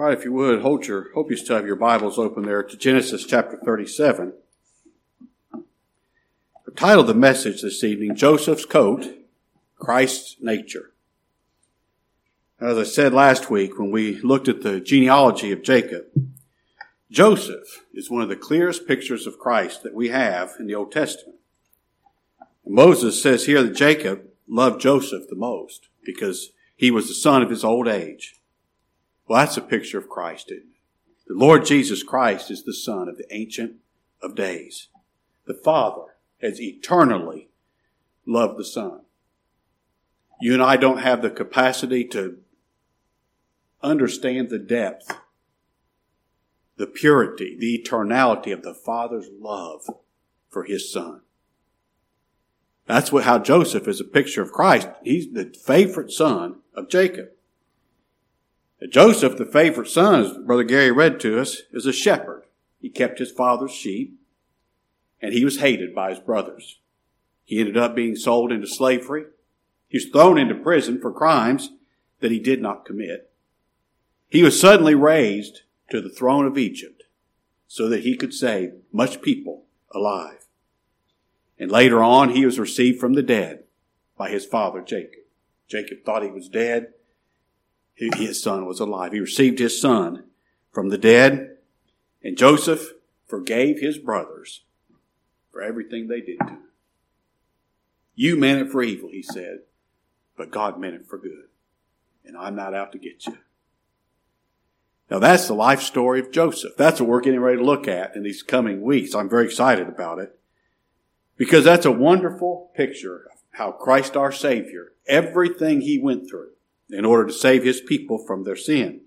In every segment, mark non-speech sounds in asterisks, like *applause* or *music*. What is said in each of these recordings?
Right, if you would, hold your, hope you still have your Bibles open there to Genesis chapter 37. The title of the message this evening, Joseph's Coat, Christ's Nature. As I said last week when we looked at the genealogy of Jacob, Joseph is one of the clearest pictures of Christ that we have in the Old Testament. Moses says here that Jacob loved Joseph the most because he was the son of his old age. Well, that's a picture of Christ, isn't it? The Lord Jesus Christ is the Son of the Ancient of Days. The Father has eternally loved the Son. You and I don't have the capacity to understand the depth, the purity, the eternality of the Father's love for His Son. That's what, how Joseph is a picture of Christ. He's the favorite son of Jacob. Joseph, the favorite son, as Brother Gary read to us, is a shepherd. He kept his father's sheep, and he was hated by his brothers. He ended up being sold into slavery. He was thrown into prison for crimes that he did not commit. He was suddenly raised to the throne of Egypt so that he could save much people alive. And later on, he was received from the dead by his father Jacob. Jacob thought he was dead his son was alive. He received his son from the dead, and Joseph forgave his brothers for everything they did to him. You meant it for evil, he said, but God meant it for good. And I'm not out to get you. Now that's the life story of Joseph. That's what we're getting ready to look at in these coming weeks. I'm very excited about it because that's a wonderful picture of how Christ our Savior, everything he went through, in order to save his people from their sin.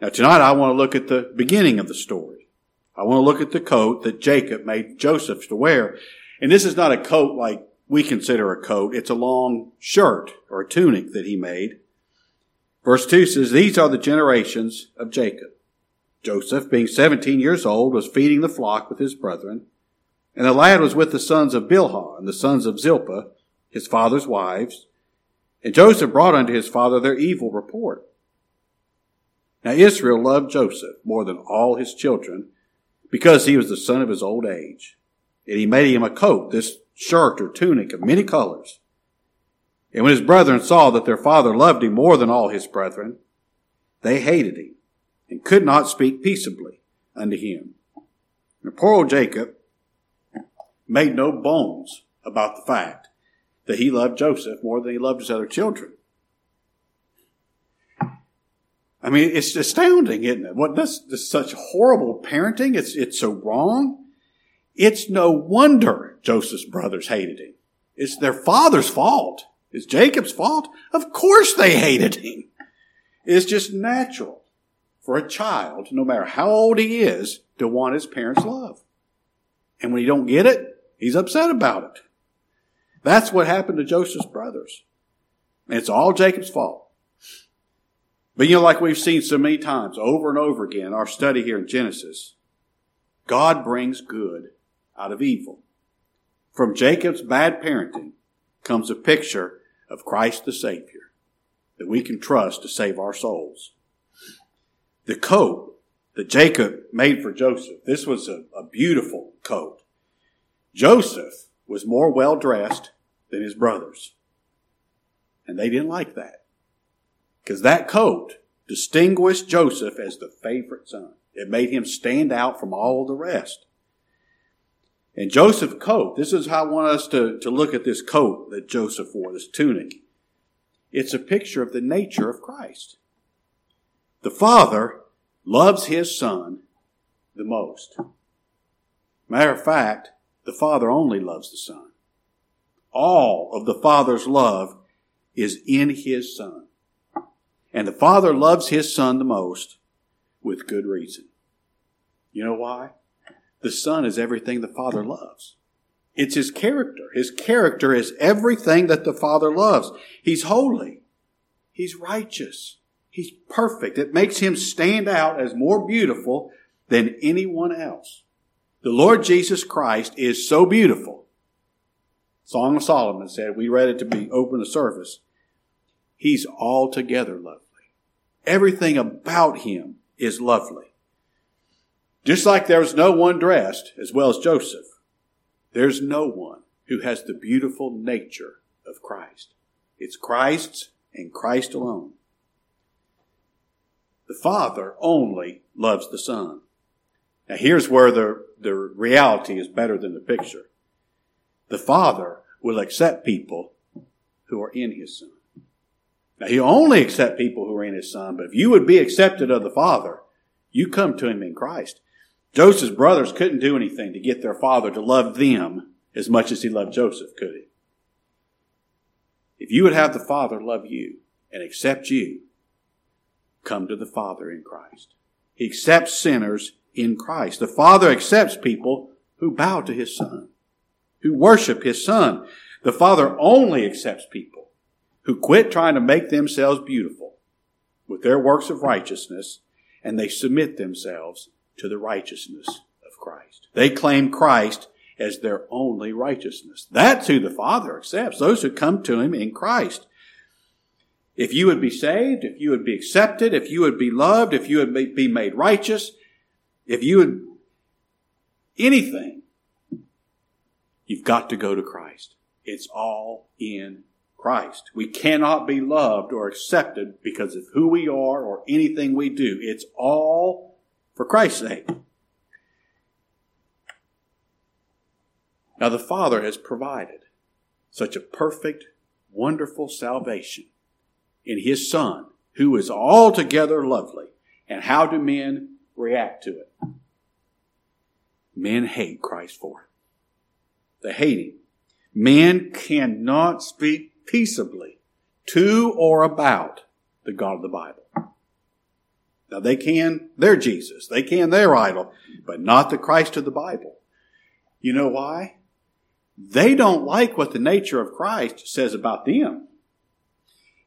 Now tonight I want to look at the beginning of the story. I want to look at the coat that Jacob made Joseph to wear. And this is not a coat like we consider a coat. It's a long shirt or a tunic that he made. Verse 2 says, These are the generations of Jacob. Joseph, being 17 years old, was feeding the flock with his brethren. And the lad was with the sons of Bilhah and the sons of Zilpah, his father's wives. And Joseph brought unto his father their evil report. Now Israel loved Joseph more than all his children because he was the son of his old age. And he made him a coat, this shirt or tunic of many colors. And when his brethren saw that their father loved him more than all his brethren, they hated him and could not speak peaceably unto him. And poor old Jacob made no bones about the fact that he loved Joseph more than he loved his other children. I mean, it's astounding, isn't it? What this, this such horrible parenting? It's it's so wrong. It's no wonder Joseph's brothers hated him. It's their father's fault. It's Jacob's fault. Of course they hated him. It's just natural for a child, no matter how old he is, to want his parents' love. And when he don't get it, he's upset about it. That's what happened to Joseph's brothers. It's all Jacob's fault. But you know, like we've seen so many times over and over again in our study here in Genesis, God brings good out of evil. From Jacob's bad parenting comes a picture of Christ the Savior that we can trust to save our souls. The coat that Jacob made for Joseph, this was a, a beautiful coat. Joseph was more well dressed than his brothers. And they didn't like that. Because that coat distinguished Joseph as the favorite son. It made him stand out from all the rest. And Joseph's coat, this is how I want us to, to look at this coat that Joseph wore, this tunic. It's a picture of the nature of Christ. The Father loves His Son the most. Matter of fact, the Father only loves the Son all of the Father's love is in His Son. And the Father loves His Son the most with good reason. You know why? The Son is everything the Father loves. It's His character. His character is everything that the Father loves. He's holy. He's righteous. He's perfect. It makes Him stand out as more beautiful than anyone else. The Lord Jesus Christ is so beautiful Song of Solomon said, we read it to be open the service. He's altogether lovely. Everything about him is lovely. Just like there's no one dressed as well as Joseph, there's no one who has the beautiful nature of Christ. It's Christ's and Christ alone. The Father only loves the Son. Now here's where the, the reality is better than the picture. The Father will accept people who are in His Son. Now He'll only accept people who are in His Son, but if you would be accepted of the Father, you come to Him in Christ. Joseph's brothers couldn't do anything to get their father to love them as much as he loved Joseph, could he? If you would have the Father love you and accept you, come to the Father in Christ. He accepts sinners in Christ. The Father accepts people who bow to His Son, who worship His Son. The Father only accepts people who quit trying to make themselves beautiful with their works of righteousness and they submit themselves to the righteousness of Christ. They claim Christ as their only righteousness. That's who the Father accepts, those who come to Him in Christ. If you would be saved, if you would be accepted, if you would be loved, if you would be made righteous, if you would anything, you've got to go to Christ. It's all in Christ. We cannot be loved or accepted because of who we are or anything we do. It's all for Christ's sake. Now, the Father has provided such a perfect, wonderful salvation in His Son, who is altogether lovely. And how do men react to it? Men hate Christ for it. They hating. Men cannot speak peaceably to or about the God of the Bible. Now they can their Jesus, they can their idol, but not the Christ of the Bible. You know why? They don't like what the nature of Christ says about them.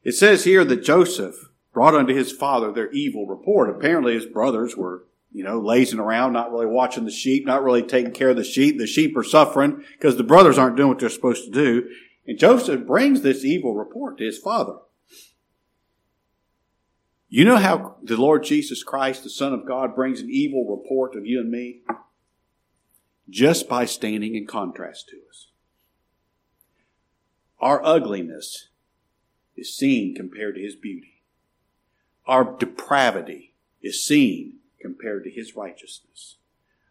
It says here that Joseph brought unto his father their evil report. Apparently his brothers were, you know, lazing around, not really watching the sheep, not really taking care of the sheep. The sheep are suffering because the brothers aren't doing what they're supposed to do. And Joseph brings this evil report to his father. You know how the Lord Jesus Christ, the Son of God, brings an evil report of you and me? Just by standing in contrast to us. Our ugliness is seen compared to His beauty. Our depravity is seen compared to His righteousness.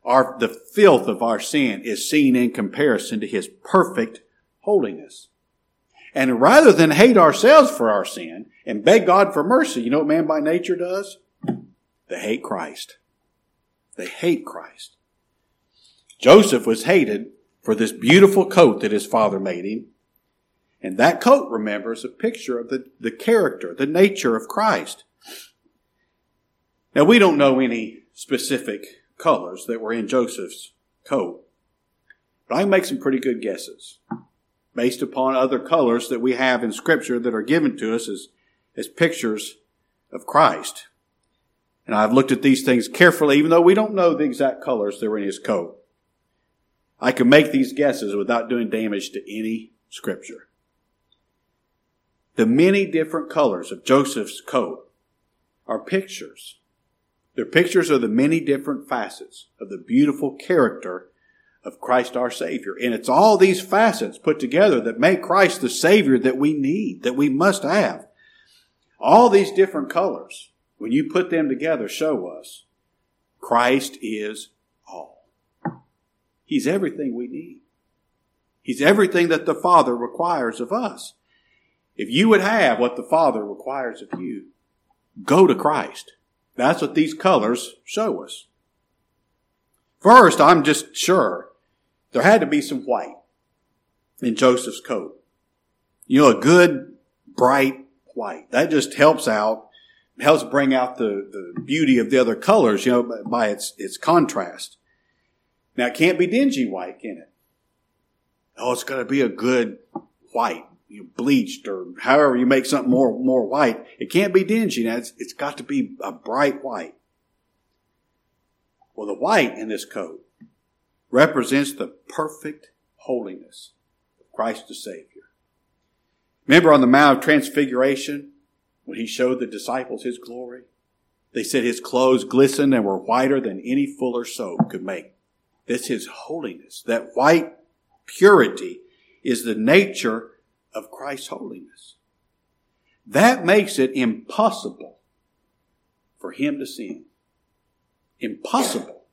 Our, the filth of our sin is seen in comparison to His perfect holiness. And rather than hate ourselves for our sin and beg God for mercy, you know what man by nature does? They hate Christ. They hate Christ. Joseph was hated for this beautiful coat that his father made him. And that coat, remember, is a picture of the, the character, the nature of Christ. Now, we don't know any specific colors that were in Joseph's coat, but I can make some pretty good guesses based upon other colors that we have in Scripture that are given to us as, as pictures of Christ. And I've looked at these things carefully, even though we don't know the exact colors that were in his coat. I can make these guesses without doing damage to any Scripture. The many different colors of Joseph's coat are pictures. They're pictures of the many different facets of the beautiful character of Christ our Savior. And it's all these facets put together that make Christ the Savior that we need, that we must have. All these different colors, when you put them together, show us Christ is all. He's everything we need. He's everything that the Father requires of us. If you would have what the Father requires of you, go to Christ. That's what these colors show us. First, I'm just sure there had to be some white in Joseph's coat. You know, a good, bright white. That just helps out, helps bring out the, the beauty of the other colors, you know, by its, its contrast. Now, it can't be dingy white, can it? Oh, it's got to be a good white, bleached or however you make something more, more white. It can't be dingy. Now, it's, it's got to be a bright white. Well, the white in this coat represents the perfect holiness of Christ the Savior. Remember on the Mount of Transfiguration, when he showed the disciples his glory? They said his clothes glistened and were whiter than any fuller soap could make. This is holiness. That white purity is the nature of Christ's holiness. That makes it impossible for him to sin. Impossible.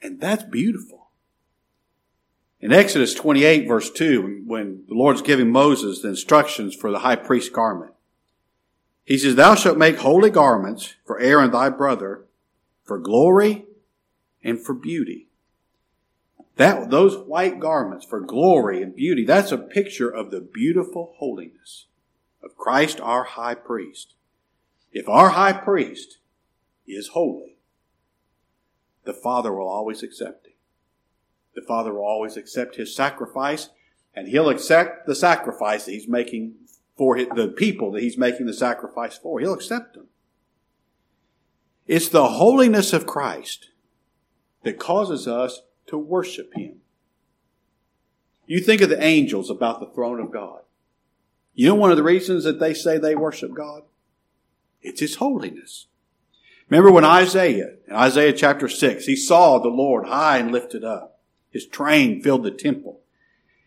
And that's beautiful. In Exodus 28 verse 2, when the Lord's giving Moses the instructions for the high priest garment, he says, Thou shalt make holy garments for Aaron thy brother, for glory and for beauty. That, those white garments for glory and beauty, that's a picture of the beautiful holiness of Christ our high priest. If our high priest is holy, the Father will always accept him. The Father will always accept his sacrifice, and he'll accept the sacrifice that he's making for the people that he's making the sacrifice for. He'll accept them. It's the holiness of Christ that causes us to worship him. You think of the angels about the throne of God. You know one of the reasons that they say they worship God? It's his holiness. Remember when Isaiah, in Isaiah chapter 6, he saw the Lord high and lifted up. His train filled the temple.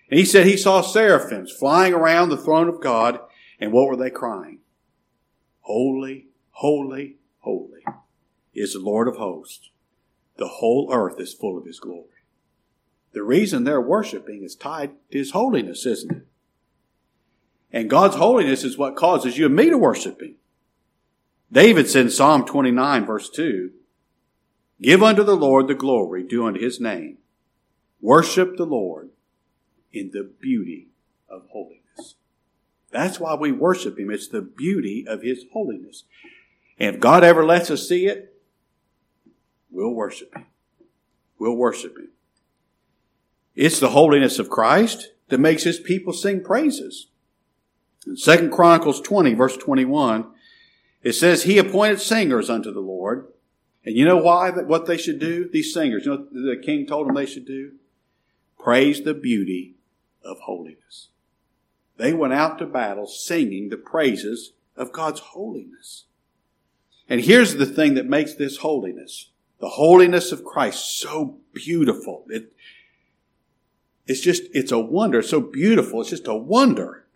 And he said he saw seraphims flying around the throne of God, and what were they crying? Holy, holy, holy is the Lord of hosts. The whole earth is full of his glory. The reason they're worshiping is tied to his holiness, isn't it? And God's holiness is what causes you and me to worship him. David said in Psalm 29 verse 2, Give unto the Lord the glory due unto his name. Worship the Lord in the beauty of holiness. That's why we worship Him. It's the beauty of His holiness. And if God ever lets us see it, we'll worship Him. We'll worship Him. It's the holiness of Christ that makes His people sing praises. In 2 Chronicles 20 verse 21, it says, He appointed singers unto the Lord. And you know why, what they should do? These singers, you know the king told them they should do? Praise the beauty of holiness. They went out to battle singing the praises of God's holiness. And here's the thing that makes this holiness, the holiness of Christ, so beautiful. It, it's just, it's a wonder. It's so beautiful. It's just a wonder.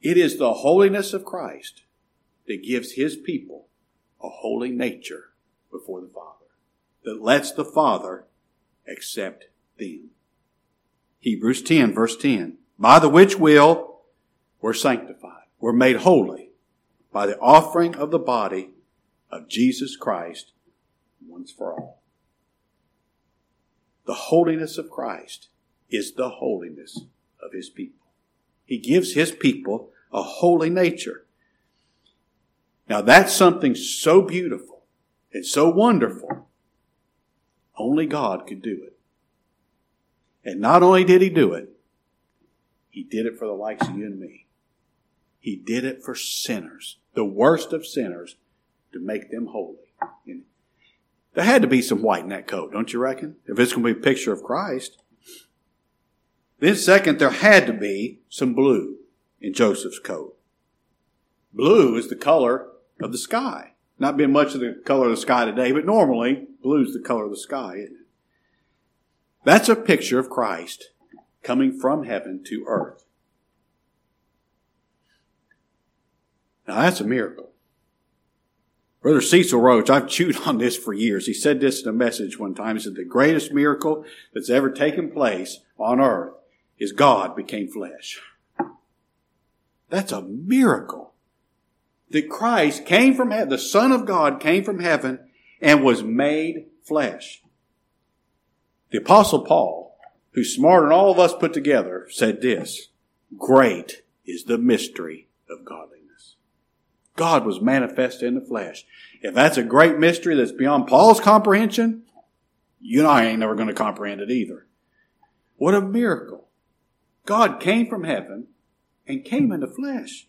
It is the holiness of Christ that gives his people a holy nature before the Father, that lets the Father accept them. Hebrews 10 verse 10. By the which will we're sanctified. We're made holy by the offering of the body of Jesus Christ once for all. The holiness of Christ is the holiness of his people. He gives his people a holy nature. Now that's something so beautiful and so wonderful. Only God could do it. And not only did he do it, he did it for the likes of you and me. He did it for sinners, the worst of sinners, to make them holy. And there had to be some white in that coat, don't you reckon? If it's going to be a picture of Christ. Then second, there had to be some blue in Joseph's coat. Blue is the color of the sky. Not being much of the color of the sky today, but normally blue is the color of the sky, isn't it? That's a picture of Christ coming from heaven to earth. Now that's a miracle. Brother Cecil Roach, I've chewed on this for years. He said this in a message one time. He said, the greatest miracle that's ever taken place on earth is God became flesh. That's a miracle. That Christ came from heaven, the Son of God came from heaven and was made flesh. The apostle Paul, who's smarter than all of us put together, said this, great is the mystery of godliness. God was manifest in the flesh. If that's a great mystery that's beyond Paul's comprehension, you and I ain't never going to comprehend it either. What a miracle. God came from heaven and came in the flesh.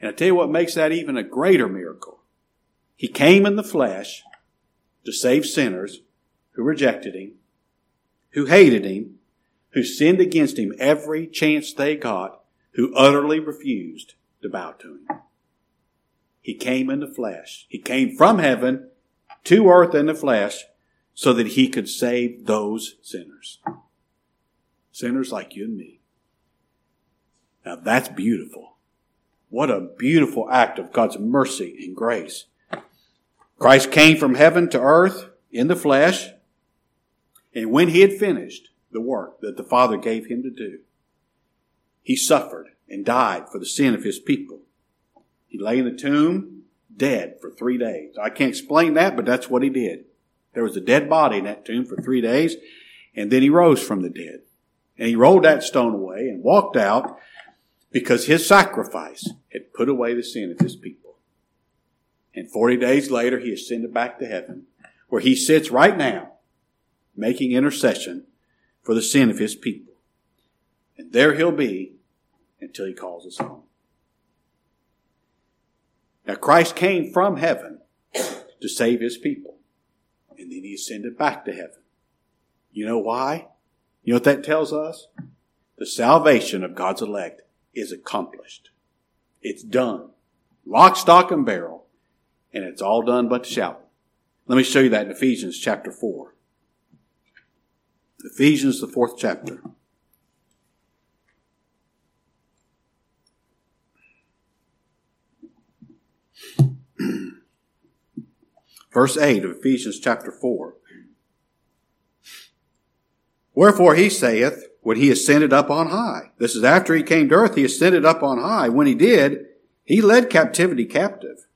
And I tell you what makes that even a greater miracle. He came in the flesh to save sinners who rejected him, who hated him, who sinned against him every chance they got, who utterly refused to bow to him. He came in the flesh. He came from heaven to earth in the flesh so that he could save those sinners. Sinners like you and me. Now that's beautiful. What a beautiful act of God's mercy and grace. Christ came from heaven to earth in the flesh, and when he had finished the work that the Father gave him to do, he suffered and died for the sin of his people. He lay in the tomb, dead for three days. I can't explain that, but that's what he did. There was a dead body in that tomb for three days, and then he rose from the dead. And he rolled that stone away and walked out because his sacrifice had put away the sin of his people. And 40 days later, he ascended back to heaven, where he sits right now, making intercession for the sin of his people. And there he'll be until he calls us home. Now, Christ came from heaven to save his people, and then he ascended back to heaven. You know why? You know what that tells us? The salvation of God's elect is accomplished. It's done. Lock, stock, and barrel. And it's all done but the shout. Let me show you that in Ephesians chapter 4. Ephesians, the fourth chapter. Verse 8 of Ephesians chapter 4. Wherefore he saith, when he ascended up on high. This is after he came to earth, he ascended up on high. When he did, he led captivity captive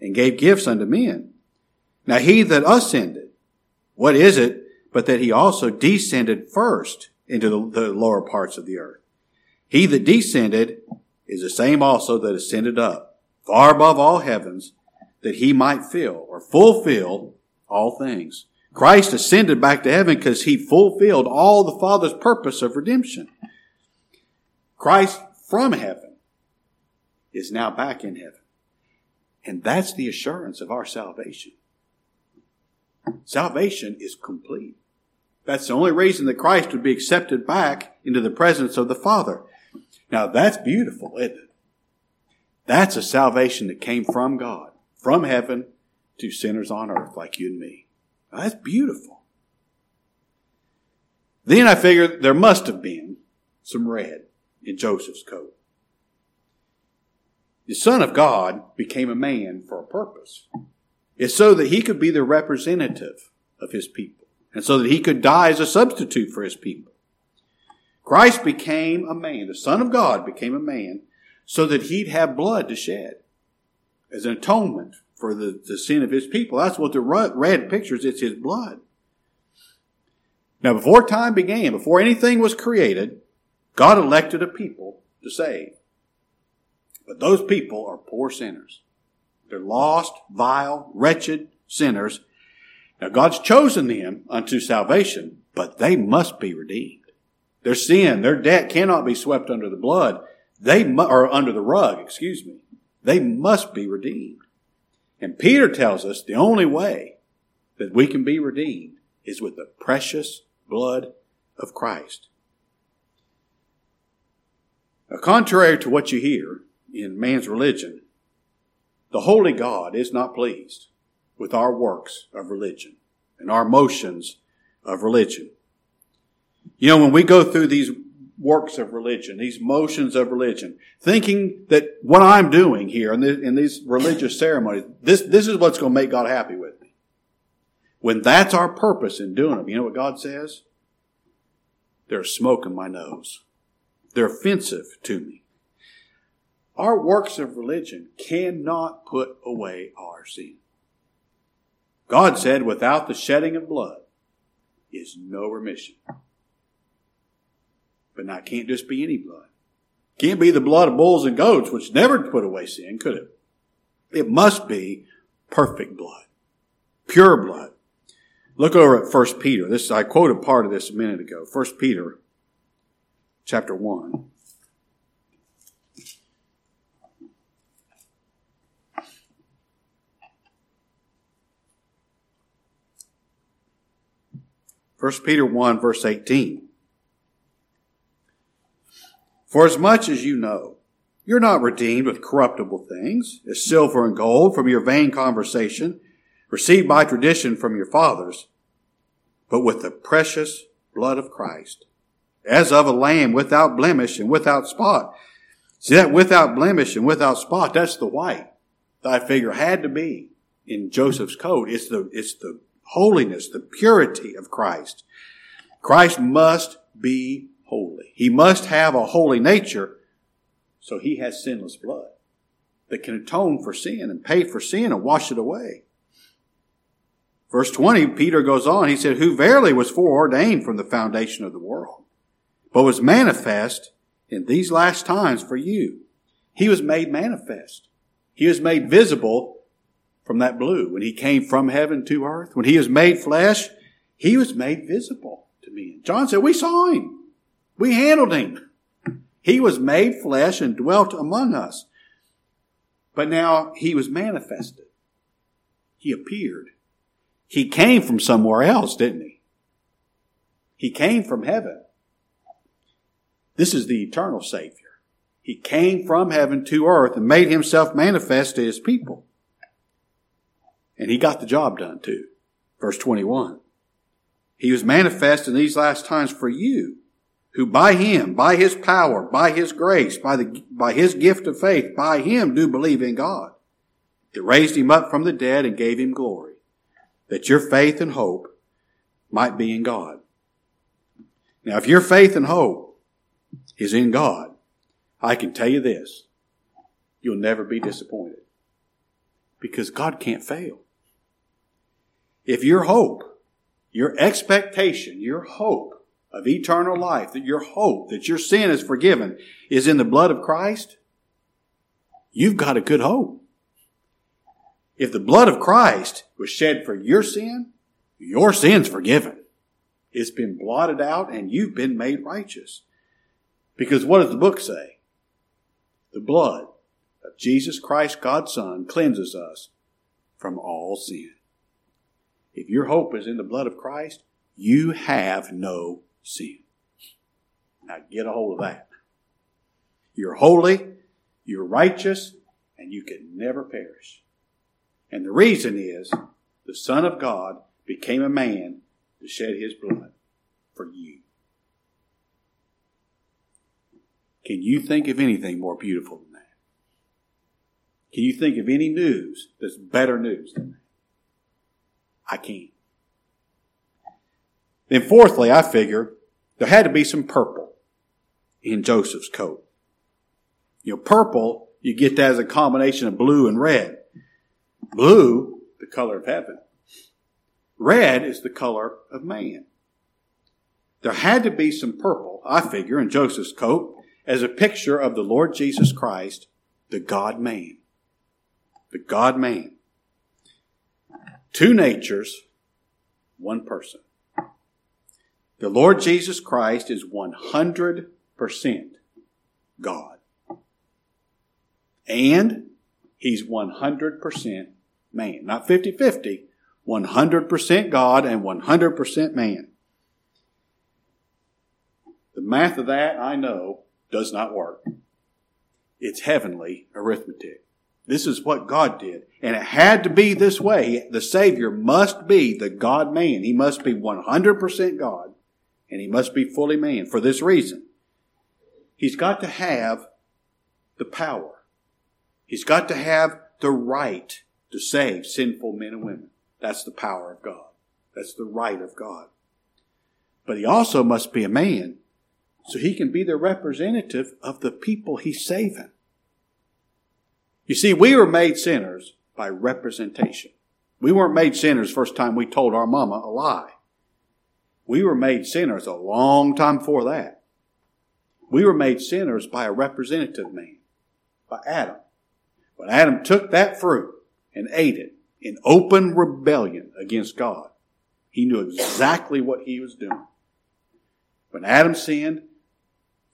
and gave gifts unto men. Now he that ascended, what is it but that he also descended first into the, the lower parts of the earth? He that descended is the same also that ascended up, far above all heavens, that he might fill or fulfill all things. Christ ascended back to heaven because he fulfilled all the Father's purpose of redemption. Christ from heaven is now back in heaven. And that's the assurance of our salvation. Salvation is complete. That's the only reason that Christ would be accepted back into the presence of the Father. Now that's beautiful, isn't it? That's a salvation that came from God, from heaven to sinners on earth like you and me. Oh, that's beautiful. Then I figured there must have been some red in Joseph's coat. The Son of God became a man for a purpose. It's so that he could be the representative of his people, and so that he could die as a substitute for his people. Christ became a man. The Son of God became a man so that he'd have blood to shed as an atonement for the, the sin of his people. That's what the red pictures. It's his blood. Now, before time began, before anything was created, God elected a people to save. But those people are poor sinners. They're lost, vile, wretched sinners. Now, God's chosen them unto salvation, but they must be redeemed. Their sin, their debt cannot be swept under the blood. They mu- or under the rug, excuse me. They must be redeemed. And Peter tells us the only way that we can be redeemed is with the precious blood of Christ. Now, contrary to what you hear in man's religion, the holy God is not pleased with our works of religion and our motions of religion. You know, when we go through these works of religion, these motions of religion, thinking that what I'm doing here in, this, in these religious ceremonies, this, this is what's going to make God happy with me. When that's our purpose in doing them, you know what God says? They're smoke in my nose. They're offensive to me. Our works of religion cannot put away our sin. God said, without the shedding of blood is no remission. But now it can't just be any blood. Can't be the blood of bulls and goats, which never put away sin, could it? It must be perfect blood. Pure blood. Look over at 1 Peter. This I quoted part of this a minute ago. 1 Peter chapter 1. First Peter 1 verse 18. For as much as you know, you're not redeemed with corruptible things, as silver and gold from your vain conversation, received by tradition from your fathers, but with the precious blood of Christ, as of a lamb without blemish and without spot. See that without blemish and without spot, that's the white I figure had to be in Joseph's coat. It's the, it's the holiness, the purity of Christ. Christ must be holy. He must have a holy nature, so he has sinless blood that can atone for sin and pay for sin and wash it away. Verse 20, Peter goes on, he said, Who verily was foreordained from the foundation of the world, but was manifest in these last times for you. He was made manifest. He was made visible from that blue. When he came from heaven to earth, when he was made flesh, he was made visible to me. John said, We saw him. We handled him. He was made flesh and dwelt among us. But now he was manifested. He appeared. He came from somewhere else, didn't he? He came from heaven. This is the eternal Savior. He came from heaven to earth and made himself manifest to his people. And he got the job done too. Verse 21. He was manifest in these last times for you, who by him, by his power, by his grace, by the, by his gift of faith, by him do believe in God, that raised him up from the dead and gave him glory, that your faith and hope might be in God. Now, if your faith and hope is in God, I can tell you this, you'll never be disappointed because God can't fail. If your hope, your expectation, your hope of eternal life, that your hope that your sin is forgiven is in the blood of Christ, you've got a good hope. If the blood of Christ was shed for your sin, your sin's forgiven. It's been blotted out and you've been made righteous. Because what does the book say? The blood of Jesus Christ, God's Son, cleanses us from all sin. If your hope is in the blood of Christ, you have no sin. Now get a hold of that. You're holy, you're righteous, and you can never perish. And the reason is the Son of God became a man to shed his blood for you. Can you think of anything more beautiful than that? Can you think of any news that's better news than that? I can't. Then fourthly, I figure there had to be some purple in Joseph's coat. You know, purple, you get that as a combination of blue and red. Blue, the color of heaven. Red is the color of man. There had to be some purple, I figure, in Joseph's coat as a picture of the Lord Jesus Christ, the God man. The God man. Two natures, one person. The Lord Jesus Christ is 100% God. And He's 100% man. Not 50-50. 100% God and 100% man. The math of that, I know, does not work. It's heavenly arithmetic. This is what God did. And it had to be this way. The Savior must be the God man. He must be 100% God and he must be fully man for this reason. He's got to have the power. He's got to have the right to save sinful men and women. That's the power of God. That's the right of God. But he also must be a man so he can be the representative of the people he's saving. You see, we were made sinners by representation. We weren't made sinners first time we told our mama a lie. We were made sinners a long time before that. We were made sinners by a representative man, by Adam. When Adam took that fruit and ate it in open rebellion against God, he knew exactly what he was doing. When Adam sinned,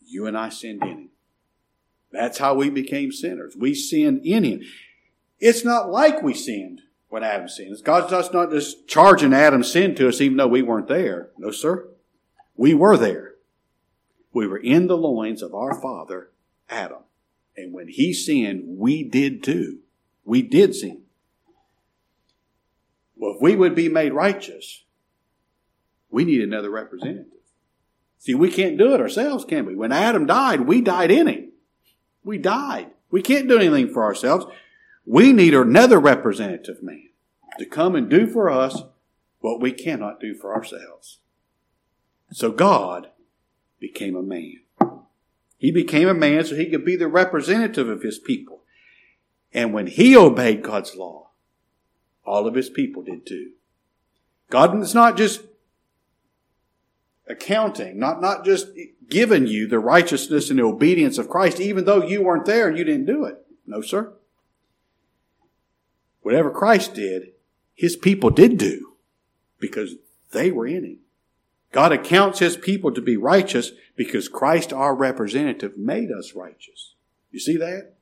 you and I sinned in him. That's how we became sinners. We sinned in him. It's not like we sinned when Adam sinned. God's not just charging Adam's sin to us even though we weren't there. No, sir. We were there. We were in the loins of our father, Adam. And when he sinned, we did too. We did sin. Well, if we would be made righteous, we need another representative. See, we can't do it ourselves, can we? When Adam died, we died in him. We died. We can't do anything for ourselves. We need another representative man to come and do for us what we cannot do for ourselves. So God became a man. He became a man so he could be the representative of his people. And when he obeyed God's law, all of his people did too. God is not just accounting, not, not just giving you the righteousness and the obedience of Christ, even though you weren't there and you didn't do it. No, sir. Whatever Christ did, his people did do because they were in him. God accounts his people to be righteous because Christ, our representative, made us righteous. You see that?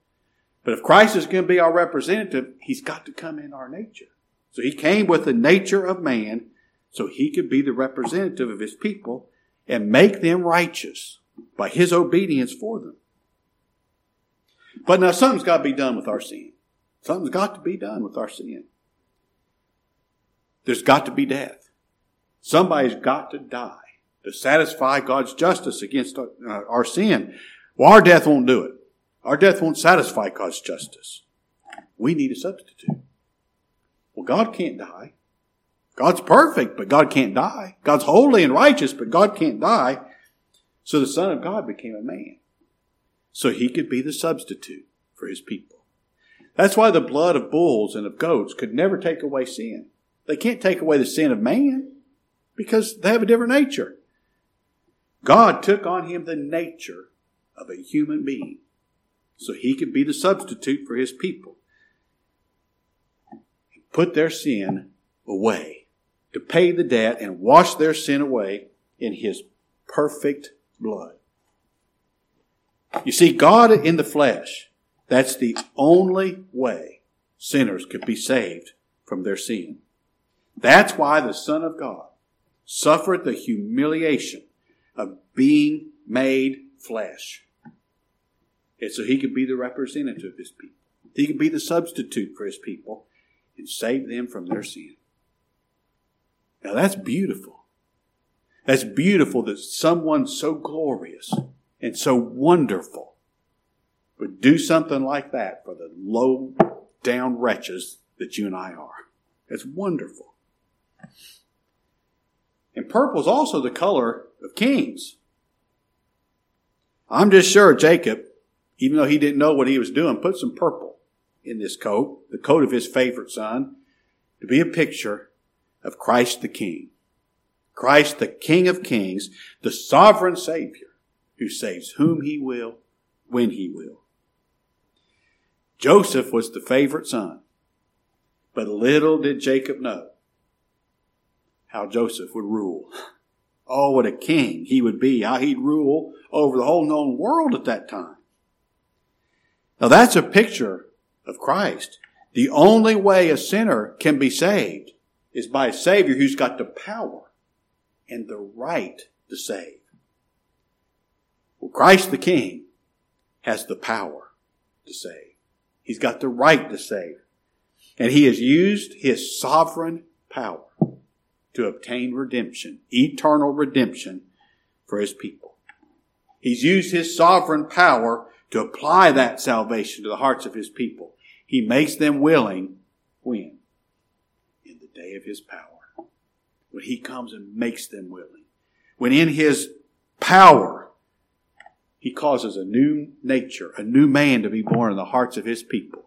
But if Christ is going to be our representative, he's got to come in our nature. So he came with the nature of man so he could be the representative of his people and make them righteous by his obedience for them. But now something's got to be done with our sin. Something's got to be done with our sin. There's got to be death. Somebody's got to die to satisfy God's justice against our, uh, our sin. Well, our death won't do it. Our death won't satisfy God's justice. We need a substitute. Well, God can't die. God's perfect, but God can't die. God's holy and righteous, but God can't die. So the Son of God became a man. So he could be the substitute for his people. That's why the blood of bulls and of goats could never take away sin. They can't take away the sin of man because they have a different nature. God took on him the nature of a human being so he could be the substitute for his people. Put their sin away to pay the debt and wash their sin away in his perfect blood. You see, God in the flesh, that's the only way sinners could be saved from their sin. That's why the Son of God suffered the humiliation of being made flesh. And so he could be the representative of his people. He could be the substitute for his people and save them from their sin. Now that's beautiful. That's beautiful that someone so glorious and so wonderful would do something like that for the low down wretches that you and I are. It's wonderful. And purple is also the color of kings. I'm just sure Jacob, even though he didn't know what he was doing, put some purple in this coat, the coat of his favorite son, to be a picture of Christ the King. Christ the King of Kings, the sovereign Savior who saves whom he will, when he will. Joseph was the favorite son, but little did Jacob know how Joseph would rule. Oh, what a king he would be, how he'd rule over the whole known world at that time. Now that's a picture of Christ. The only way a sinner can be saved is by a Savior who's got the power and the right to save. Well, Christ the King has the power to save. He's got the right to save. And he has used his sovereign power to obtain redemption, eternal redemption for his people. He's used his sovereign power to apply that salvation to the hearts of his people. He makes them willing when? In the day of his power. When he comes and makes them willing. When in his power, he causes a new nature, a new man to be born in the hearts of his people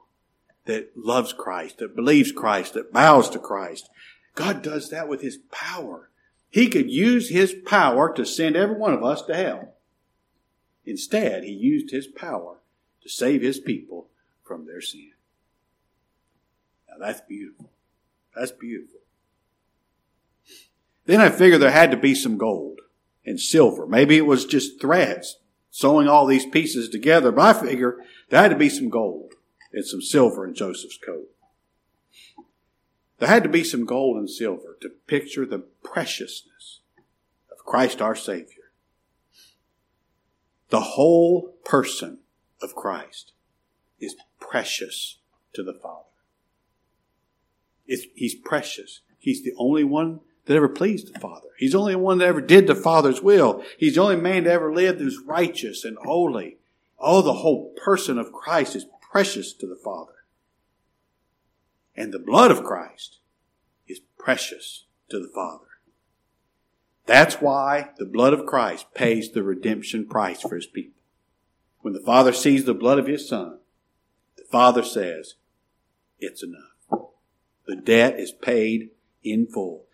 that loves Christ, that believes Christ, that bows to Christ. God does that with his power. He could use his power to send every one of us to hell. Instead, he used his power to save his people from their sin. Now that's beautiful. That's beautiful. Then I figured there had to be some gold and silver. Maybe it was just threads sewing all these pieces together, but I figure there had to be some gold and some silver in Joseph's coat. There had to be some gold and silver to picture the preciousness of Christ our Savior. The whole person of Christ is precious to the Father. It's, he's precious. He's the only one that ever pleased the Father. He's the only one that ever did the Father's will. He's the only man that ever lived who's righteous and holy. Oh, the whole person of Christ is precious to the Father. And the blood of Christ is precious to the Father. That's why the blood of Christ pays the redemption price for his people. When the Father sees the blood of his Son, the Father says, it's enough. The debt is paid in full.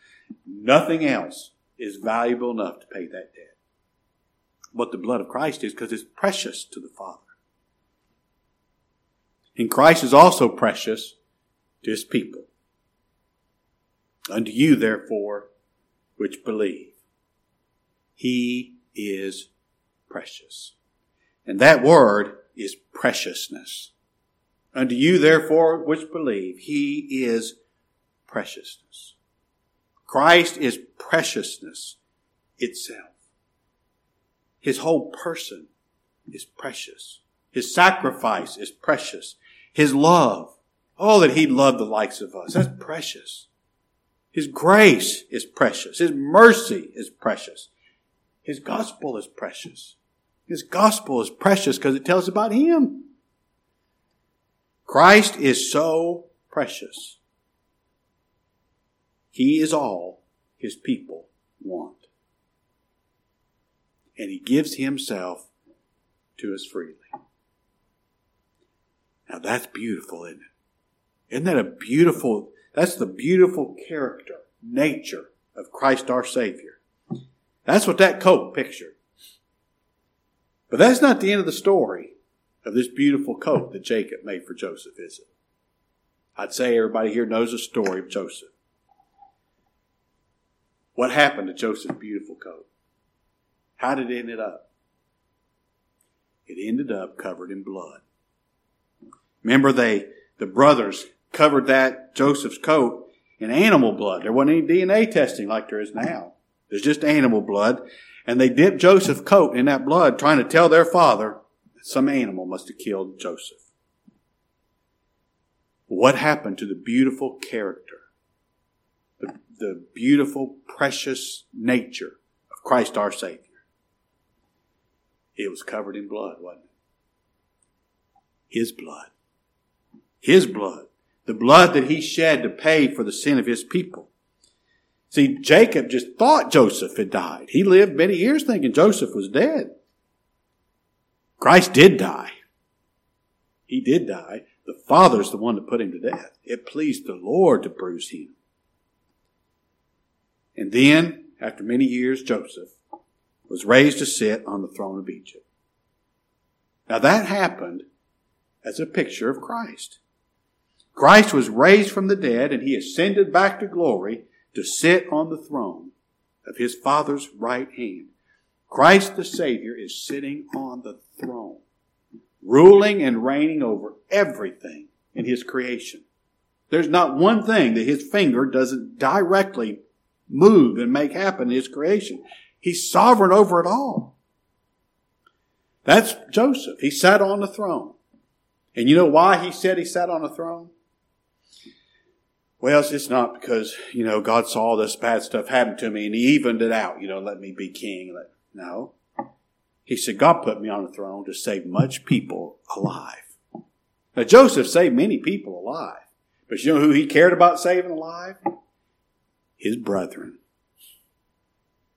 Nothing else is valuable enough to pay that debt. But the blood of Christ is because it's precious to the Father. And Christ is also precious to his people. Unto you, therefore, which believe, he is precious. And that word is preciousness. Unto you, therefore, which believe, he is preciousness. Christ is preciousness itself. His whole person is precious. His sacrifice is precious. His love, oh, that he loved the likes of us, that's precious. His grace is precious. His mercy is precious. His gospel is precious. His gospel is precious because it tells about him. Christ is so precious. He is all his people want. And he gives himself to us freely. Now that's beautiful, isn't it? Isn't that a beautiful, that's the beautiful character, nature of Christ our Savior. That's what that coat pictured. But that's not the end of the story of this beautiful coat that Jacob made for Joseph, is it? I'd say everybody here knows the story of Joseph. What happened to Joseph's beautiful coat? How did it end up? It ended up covered in blood. Remember they, the brothers covered that Joseph's coat in animal blood. There wasn't any DNA testing like there is now. There's just animal blood. And they dipped Joseph's coat in that blood, trying to tell their father that some animal must have killed Joseph. What happened to the beautiful character, the, beautiful, precious nature of Christ our Savior? It was covered in blood, wasn't it? His blood. His blood. The blood that he shed to pay for the sin of his people. See, Jacob just thought Joseph had died. He lived many years thinking Joseph was dead. Christ did die. He did die. The Father's the one that put him to death. It pleased the Lord to bruise him. And then, after many years, Joseph was raised to sit on the throne of Egypt. Now that happened as a picture of Christ. Christ was raised from the dead and he ascended back to glory to sit on the throne of his Father's right hand. Christ the Savior is sitting on the throne, ruling and reigning over everything in his creation. There's not one thing that his finger doesn't directly move and make happen his creation. He's sovereign over it all. That's Joseph. He sat on the throne. And you know why he said he sat on the throne? Well, it's not because, you know, God saw all this bad stuff happen to me and he evened it out, you know, let me be king. No. He said, God put me on the throne to save much people alive. Now, Joseph saved many people alive. But you know who he cared about saving alive? His brethren.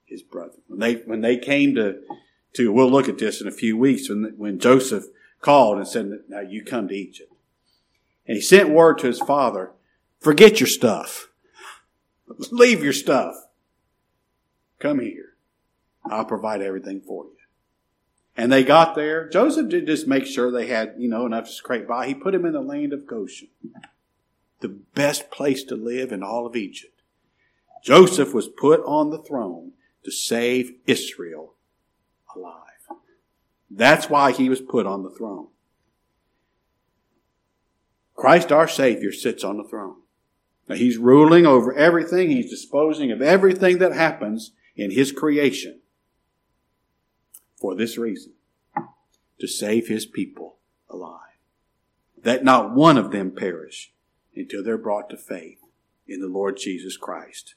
His brethren. When they, when they came to, to, we'll look at this in a few weeks, when, when Joseph called and said, now you come to Egypt. And he sent word to his father, Forget your stuff. Leave your stuff. Come here. I'll provide everything for you. And they got there. Joseph did just make sure they had, you know, enough to scrape by. He put them in the land of Goshen, the best place to live in all of Egypt. Joseph was put on the throne to save Israel alive. That's why he was put on the throne. Christ our Savior sits on the throne. Now, he's ruling over everything. He's disposing of everything that happens in his creation for this reason. to save his people alive. That not one of them perish until they're brought to faith in the Lord Jesus Christ.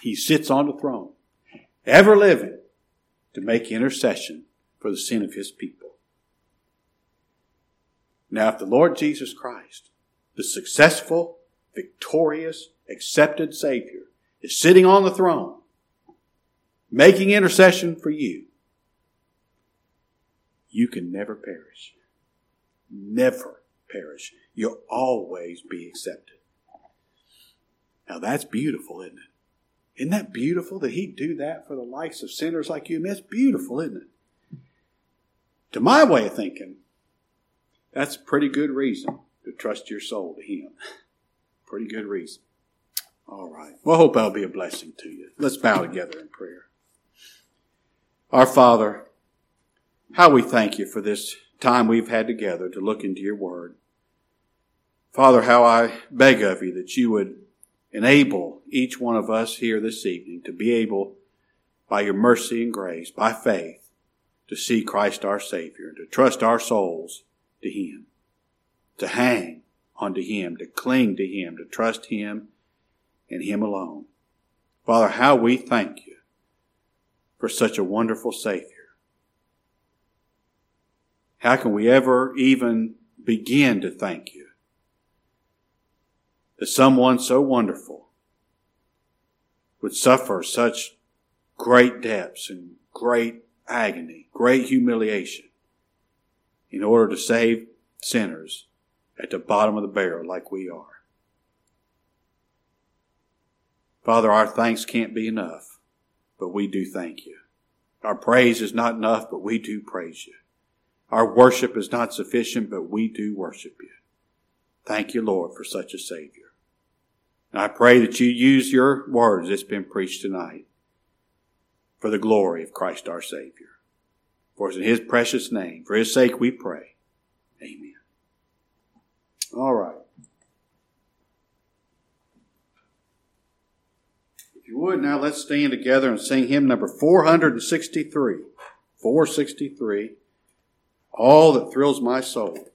He sits on the throne, ever living, to make intercession for the sin of his people. Now, if the Lord Jesus Christ, the successful, victorious, accepted Savior, is sitting on the throne, making intercession for you, you can never perish. Never perish. You'll always be accepted. Now that's beautiful, isn't it? Isn't that beautiful that He'd do that for the likes of sinners like you? That's beautiful, isn't it? To my way of thinking, that's a pretty good reason to trust your soul to Him. *laughs* Pretty good reason. All right. Well, I hope that'll be a blessing to you. Let's bow together in prayer. Our Father, how we thank you for this time we've had together to look into your word. Father, how I beg of you that you would enable each one of us here this evening to be able, by your mercy and grace, by faith, to see Christ our Savior and to trust our souls to Him, to hang onto Him, to cling to Him, to trust Him and Him alone. Father, how we thank you for such a wonderful Savior. How can we ever even begin to thank you that someone so wonderful would suffer such great depths and great agony, great humiliation in order to save sinners at the bottom of the barrel like we are. Father, our thanks can't be enough, but we do thank you. Our praise is not enough, but we do praise you. Our worship is not sufficient, but we do worship you. Thank you, Lord, for such a Savior. And I pray that you use your words that's been preached tonight for the glory of Christ our Savior. For it's in his precious name, for his sake we pray. Amen. All right. If you would, now let's stand together and sing hymn number 463. 463. All that thrills my soul.